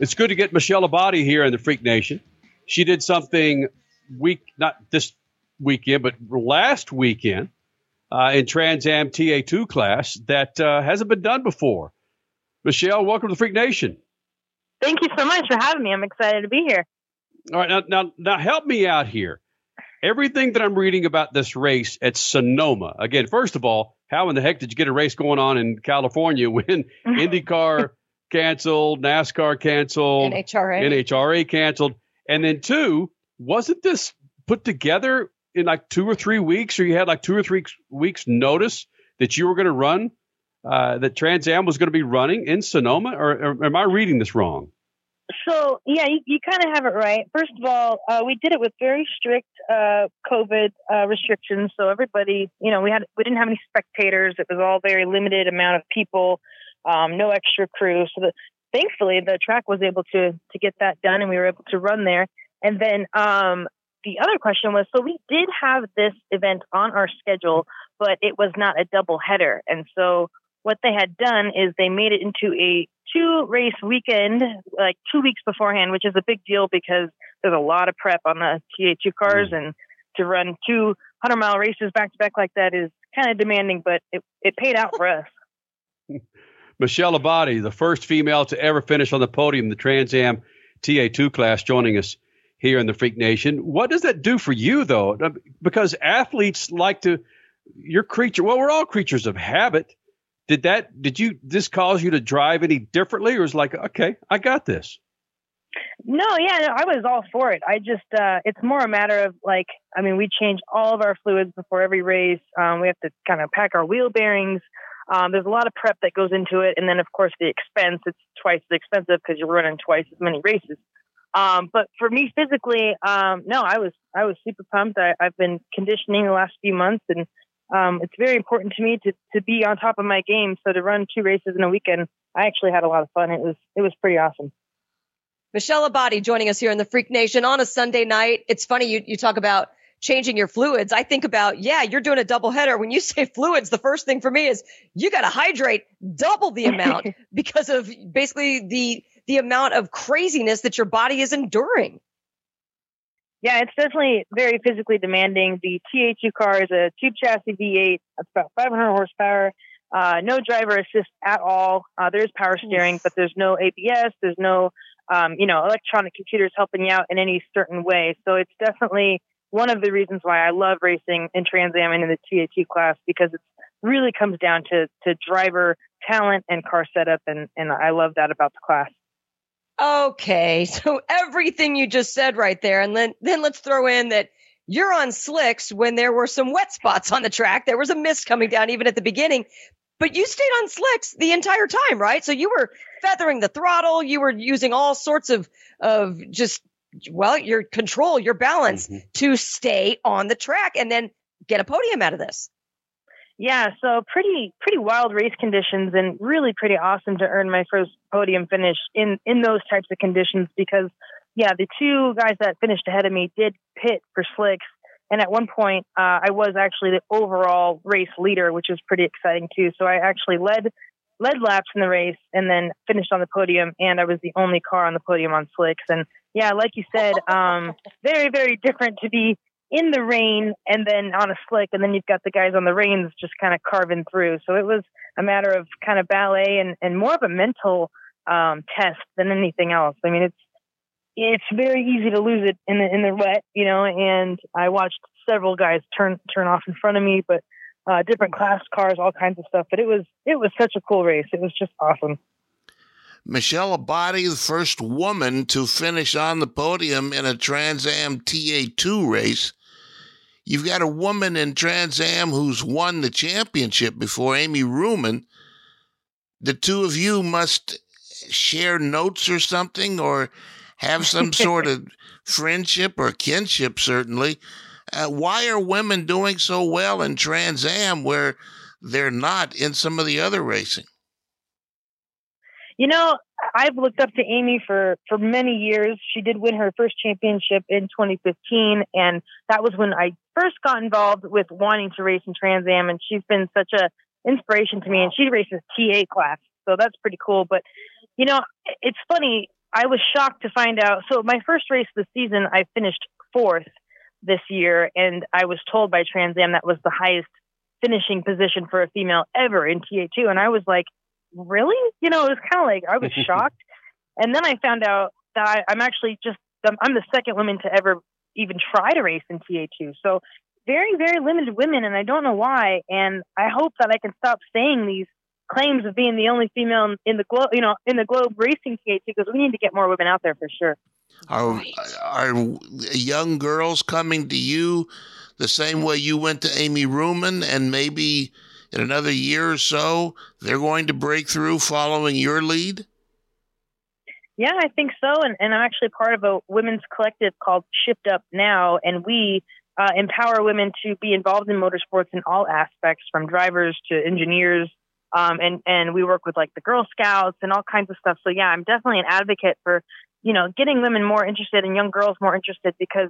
It's good to get Michelle Abbate here in the Freak Nation. She did something week, not this weekend, but last weekend uh, in Trans Am TA2 class that uh, hasn't been done before. Michelle, welcome to the Freak Nation. Thank you so much for having me. I'm excited to be here. All right, now, now, now help me out here. Everything that I'm reading about this race at Sonoma, again, first of all, how in the heck did you get a race going on in California when IndyCar canceled, NASCAR canceled, NHRA, NHRA canceled, and then two, wasn't this put together in like two or three weeks, or you had like two or three weeks notice that you were going to run, uh, that Trans Am was going to be running in Sonoma, or, or, am I reading this wrong? So yeah, you, you kind of have it right. First of all, uh, we did it with very strict uh, COVID uh, restrictions. So everybody, you know, we had we didn't have any spectators. It was all very limited amount of people, um, no extra crew. So the, thankfully, the track was able to to get that done, and we were able to run there. And then um, the other question was, so we did have this event on our schedule, but it was not a double header, and so what they had done is they made it into a two race weekend, like two weeks beforehand, which is a big deal because there's a lot of prep on the TA2 cars, mm. and to run two 100 mile races back to back like that is kind of demanding, but it, it paid out for us. Michelle Abbate, the first female to ever finish on the podium the Trans Am TA2 class, joining us here in the Freak Nation. What does that do for you, though? Because athletes like to, your creature, well, we're all creatures of habit. Did that did you this cause you to drive any differently or was like okay i got this? No yeah no, i was all for it. I just uh it's more a matter of like i mean we change all of our fluids before every race. Um, we have to kind of pack our wheel bearings um, there's a lot of prep that goes into it and then of course the expense it's twice as expensive because you're running twice as many races um, but for me physically um, no i was i was super pumped I, i've been conditioning the last few months and um, it's very important to me to, to be on top of my game. So to run two races in a weekend, I actually had a lot of fun. It was it was pretty awesome. Michelle Abbate joining us here in the Freak Nation on a Sunday night. It's funny you you talk about changing your fluids. I think about yeah, you're doing a double header. When you say fluids, the first thing for me is you got to hydrate double the amount because of basically the the amount of craziness that your body is enduring. Yeah, it's definitely very physically demanding. The TA2 car is a tube chassis V8. It's about 500 horsepower. Uh, no driver assist at all. Uh, there is power steering, but there's no ABS. There's no, um, you know, electronic computers helping you out in any certain way. So it's definitely one of the reasons why I love racing in Trans Am and in the TA2 class because it really comes down to to driver talent and car setup, and and I love that about the class. Okay, so everything you just said right there, and then then let's throw in that you're on slicks when there were some wet spots on the track. There was a mist coming down even at the beginning, but you stayed on slicks the entire time, right? So you were feathering the throttle, you were using all sorts of of just well, your control, your balance mm-hmm. to stay on the track and then get a podium out of this. Yeah, so pretty pretty wild race conditions and really pretty awesome to earn my first podium finish in in those types of conditions because yeah, the two guys that finished ahead of me did pit for slicks and at one point uh, I was actually the overall race leader, which was pretty exciting too. So I actually led led laps in the race and then finished on the podium and I was the only car on the podium on slicks and yeah, like you said, um, very very different to be in the rain and then on a slick and then you've got the guys on the rains just kind of carving through. So it was a matter of kind of ballet and, and more of a mental um, test than anything else. I mean it's it's very easy to lose it in the in the wet you know and i watched several guys turn turn off in front of me but uh, different class cars all kinds of stuff but it was it was such a cool race. It was just awesome Michelle Abbate, the first woman to finish on the podium in a Trans Am TA2 race. You've got a woman in Trans Am who's won the championship before, Amy Ruman. The two of you must share notes or something or have some sort of friendship or kinship, certainly. Uh, why are women doing so well in Trans Am where they're not in some of the other racing? You know, I've looked up to Amy for for many years. She did win her first championship in 2015, and that was when I first got involved with wanting to race in Trans Am. And she's been such a inspiration to me. And she races TA class, so that's pretty cool. But you know, it's funny. I was shocked to find out. So my first race this season, I finished fourth this year, and I was told by Trans Am that was the highest finishing position for a female ever in TA2, and I was like, really? You know, it was kind of like I was shocked, and then I found out that I, I'm actually just I'm the second woman to ever even try to race in TA2. So very, very limited women, and I don't know why. And I hope that I can stop saying these claims of being the only female in the globe, you know, in the globe racing TA2 because we need to get more women out there for sure. Are are young girls coming to you the same way you went to Amy Ruman, and maybe in another year or so they're going to break through following your lead? Yeah, I think so. And, and I'm actually part of a women's collective called Shift Up Now, and we uh, empower women to be involved in motorsports in all aspects, from drivers to engineers. Um, and and we work with like the Girl Scouts and all kinds of stuff. So yeah, I'm definitely an advocate for you know getting women more interested and young girls more interested because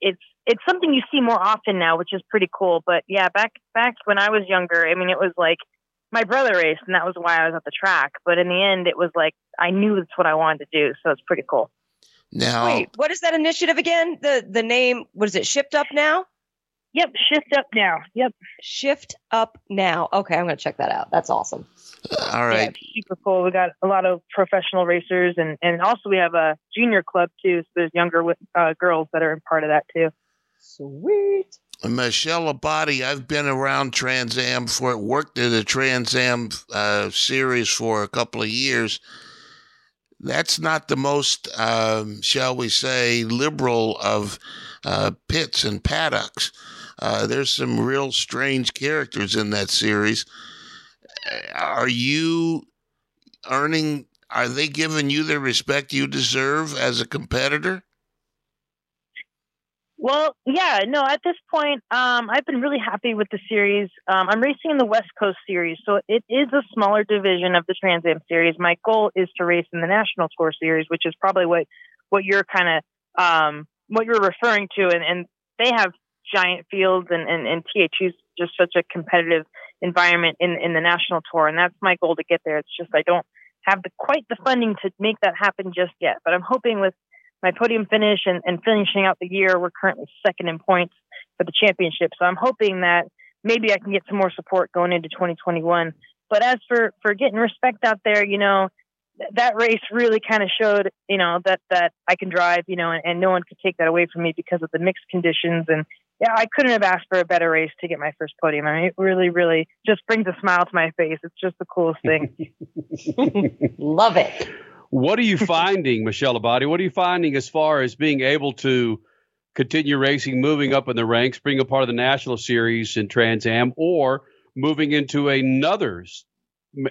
it's it's something you see more often now, which is pretty cool. But yeah, back back when I was younger, I mean, it was like my brother raced, and that was why I was at the track. But in the end, it was like I knew that's what I wanted to do, so it's pretty cool. Now, wait, what is that initiative again? The the name was it Shift Up Now? Yep, Shift Up Now. Yep, Shift Up Now. Okay, I'm gonna check that out. That's awesome. All right, yeah, super cool. We got a lot of professional racers, and and also we have a junior club too. So there's younger uh, girls that are part of that too. Sweet. Michelle Abbate, I've been around Trans Am for worked at a Trans Am uh, series for a couple of years. That's not the most, um, shall we say, liberal of uh, pits and paddocks. Uh, there's some real strange characters in that series. Are you earning? Are they giving you the respect you deserve as a competitor? Well, yeah, no, at this point, um, I've been really happy with the series. Um, I'm racing in the West Coast series, so it is a smaller division of the Trans Am series. My goal is to race in the National Tour series, which is probably what, what you're kind of, um, what you're referring to. And, and they have giant fields and, and, and THU's just such a competitive environment in, in the National Tour. And that's my goal to get there. It's just, I don't have the, quite the funding to make that happen just yet, but I'm hoping with my podium finish and, and finishing out the year, we're currently second in points for the championship. So I'm hoping that maybe I can get some more support going into 2021. But as for, for getting respect out there, you know, that race really kind of showed, you know, that, that I can drive, you know, and, and no one could take that away from me because of the mixed conditions. And yeah, I couldn't have asked for a better race to get my first podium. I mean, it really, really just brings a smile to my face. It's just the coolest thing. Love it. What are you finding, Michelle Abbate? What are you finding as far as being able to continue racing, moving up in the ranks, being a part of the national series in Trans Am, or moving into another,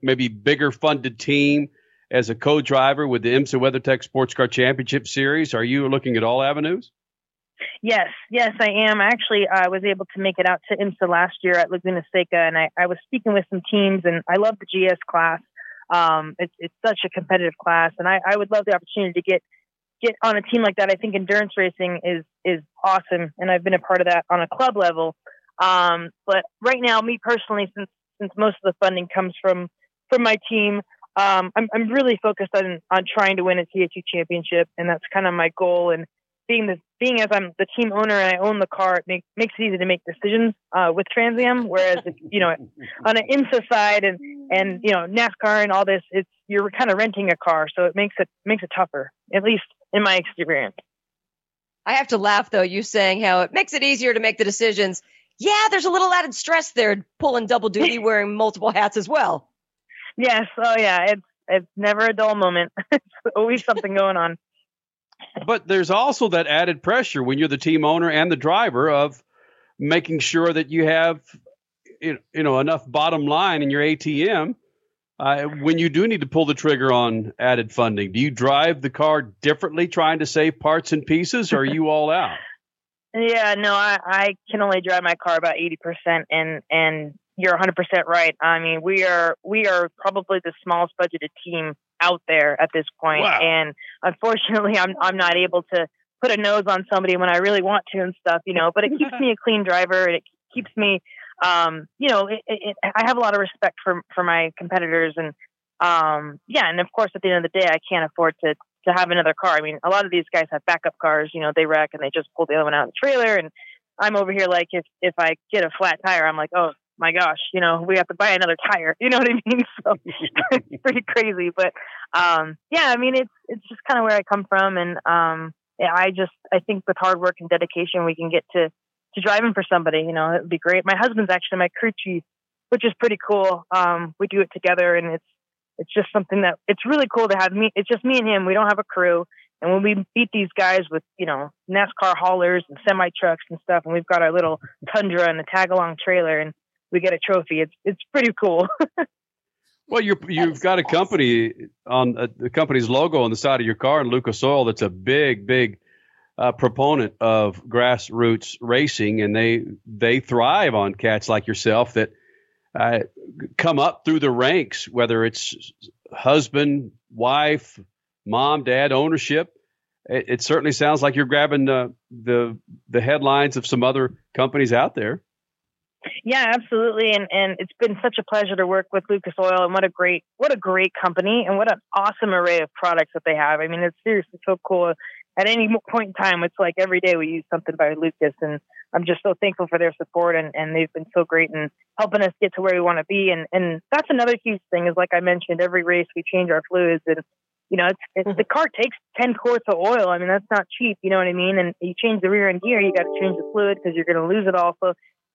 maybe bigger funded team as a co-driver with the IMSA WeatherTech Sports Car Championship Series? Are you looking at all avenues? Yes, yes, I am. Actually I was able to make it out to IMSA last year at Laguna Seca, and I, I was speaking with some teams, and I love the GS class. Um, it's, it's such a competitive class, and I, I would love the opportunity to get get on a team like that. I think endurance racing is is awesome, and I've been a part of that on a club level. Um, but right now, me personally, since since most of the funding comes from from my team, um, I'm I'm really focused on on trying to win a TA2 championship, and that's kind of my goal. And being the being as I'm the team owner and I own the car, it make, makes it easy to make decisions uh, with Trans Am. Whereas if, you know on an IMSA side and and you know NASCAR and all this, it's you're kind of renting a car, so it makes it makes it tougher. At least in my experience. I have to laugh though. You saying how it makes it easier to make the decisions. Yeah, there's a little added stress there, pulling double duty, wearing multiple hats as well. Yes. Oh yeah. It's it's never a dull moment. it's always something going on but there's also that added pressure when you're the team owner and the driver of making sure that you have you know enough bottom line in your ATM uh, when you do need to pull the trigger on added funding. Do you drive the car differently, trying to save parts and pieces, or are you all out? Yeah, no, I, I can only drive my car about eighty percent, and and you're 100 percent right. I mean, we are we are probably the smallest budgeted team out there at this point. Wow. And unfortunately, I'm I'm not able to put a nose on somebody when I really want to and stuff, you know. But it keeps me a clean driver, and it keeps me, um, you know, it, it, I have a lot of respect for for my competitors, and um, yeah, and of course, at the end of the day, I can't afford to to have another car. I mean, a lot of these guys have backup cars. You know, they wreck and they just pull the other one out of the trailer. And I'm over here like, if if I get a flat tire, I'm like, oh my gosh, you know, we have to buy another tire. You know what I mean? So it's pretty crazy. But um, yeah, I mean, it's it's just kind of where I come from, and um, yeah, I just I think with hard work and dedication, we can get to to driving for somebody. You know, it would be great. My husband's actually my crew chief, which is pretty cool. Um, we do it together, and it's it's just something that it's really cool to have me. It's just me and him. We don't have a crew. And when we beat these guys with, you know, NASCAR haulers and semi trucks and stuff, and we've got our little Tundra and a tag along trailer, and we get a trophy, it's it's pretty cool. well, you you've got a company on uh, the company's logo on the side of your car, and Lucas Oil. That's a big, big uh, proponent of grassroots racing, and they they thrive on cats like yourself that uh, come up through the ranks, whether it's husband, wife, mom, dad, ownership. It, it certainly sounds like you're grabbing the, the the headlines of some other companies out there. Yeah, absolutely, and and it's been such a pleasure to work with Lucas Oil, and what a great what a great company, and what an awesome array of products that they have. I mean, it's seriously so cool. At any point in time, it's like every day we use something by Lucas, and I'm just so thankful for their support, and and they've been so great in helping us get to where we want to be, and and that's another huge thing is like I mentioned, every race we change our fluids, and you know, it's, it's mm-hmm. the car takes 10 quarts of oil. I mean, that's not cheap. You know what I mean? And you change the rear end gear, you got to change the fluid because you're going to lose it all. So,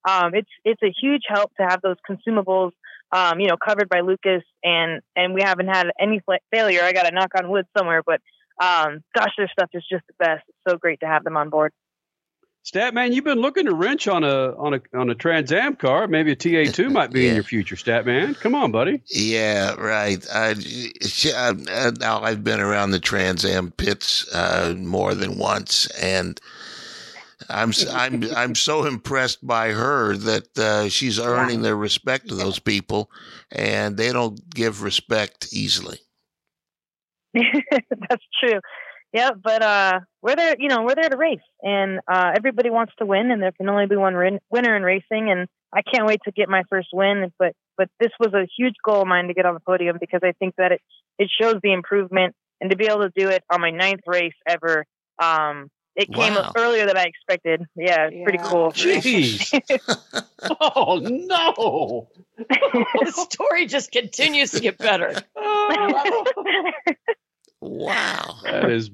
um, it's, it's a huge help to have those consumables, um, you know, covered by Lucas and, and we haven't had any failure. I got to knock on wood somewhere, but, um, gosh, their stuff is just the best. It's so great to have them on board. Statman, you've been looking to wrench on a on a on a Trans Am car. Maybe a TA two might be yeah. in your future, Statman. Come on, buddy. Yeah, right. I, uh, now I've been around the Trans Am pits uh, more than once, and I'm I'm I'm so impressed by her that uh, she's earning the respect of those people, and they don't give respect easily. That's true. Yeah, but uh, we're there. You know, we're there to race, and uh, everybody wants to win, and there can only be one win- winner in racing. And I can't wait to get my first win. But but this was a huge goal of mine to get on the podium because I think that it it shows the improvement, and to be able to do it on my ninth race ever. Um, it came wow. earlier than I expected. Yeah, yeah. pretty cool. Jeez. oh no. the story just continues to get better. Wow. That is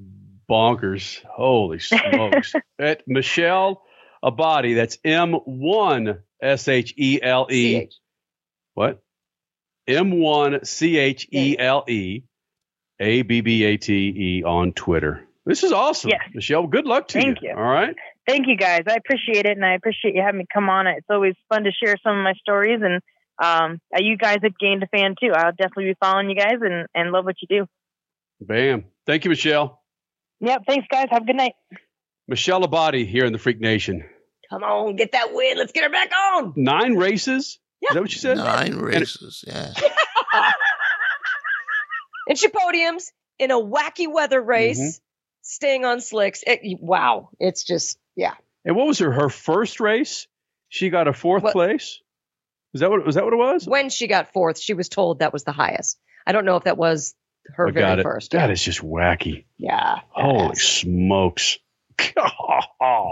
bonkers. Holy smokes. At Michelle Abbate, that's M1 S H E L E. What? M1 C H E L E A B B A T E on Twitter. This is awesome. Yes. Michelle, good luck to you. Thank you. you. All right. Thank you guys. I appreciate it and I appreciate you having me come on. It's always fun to share some of my stories and um, you guys have gained a fan too. I'll definitely be following you guys and, and love what you do. Bam. Thank you, Michelle. Yep. Thanks, guys. Have a good night. Michelle Abbate here in the Freak Nation. Come on, get that win. Let's get her back on. Nine races. Yeah. Is that what you said? Nine races. yeah. and she podiums in a wacky weather race, mm-hmm. Staying on slicks. It, wow. It's just, yeah. And what was her her first race? She got a fourth what, place. Is that what was that what it was? When she got fourth, she was told that was the highest. I don't know if that was her I very first. That yeah. is just wacky. Yeah. Holy smokes.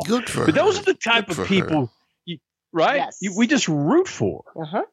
Good for But those are the type Good of people, you, right? Yes. You, we just root for. Uh-huh.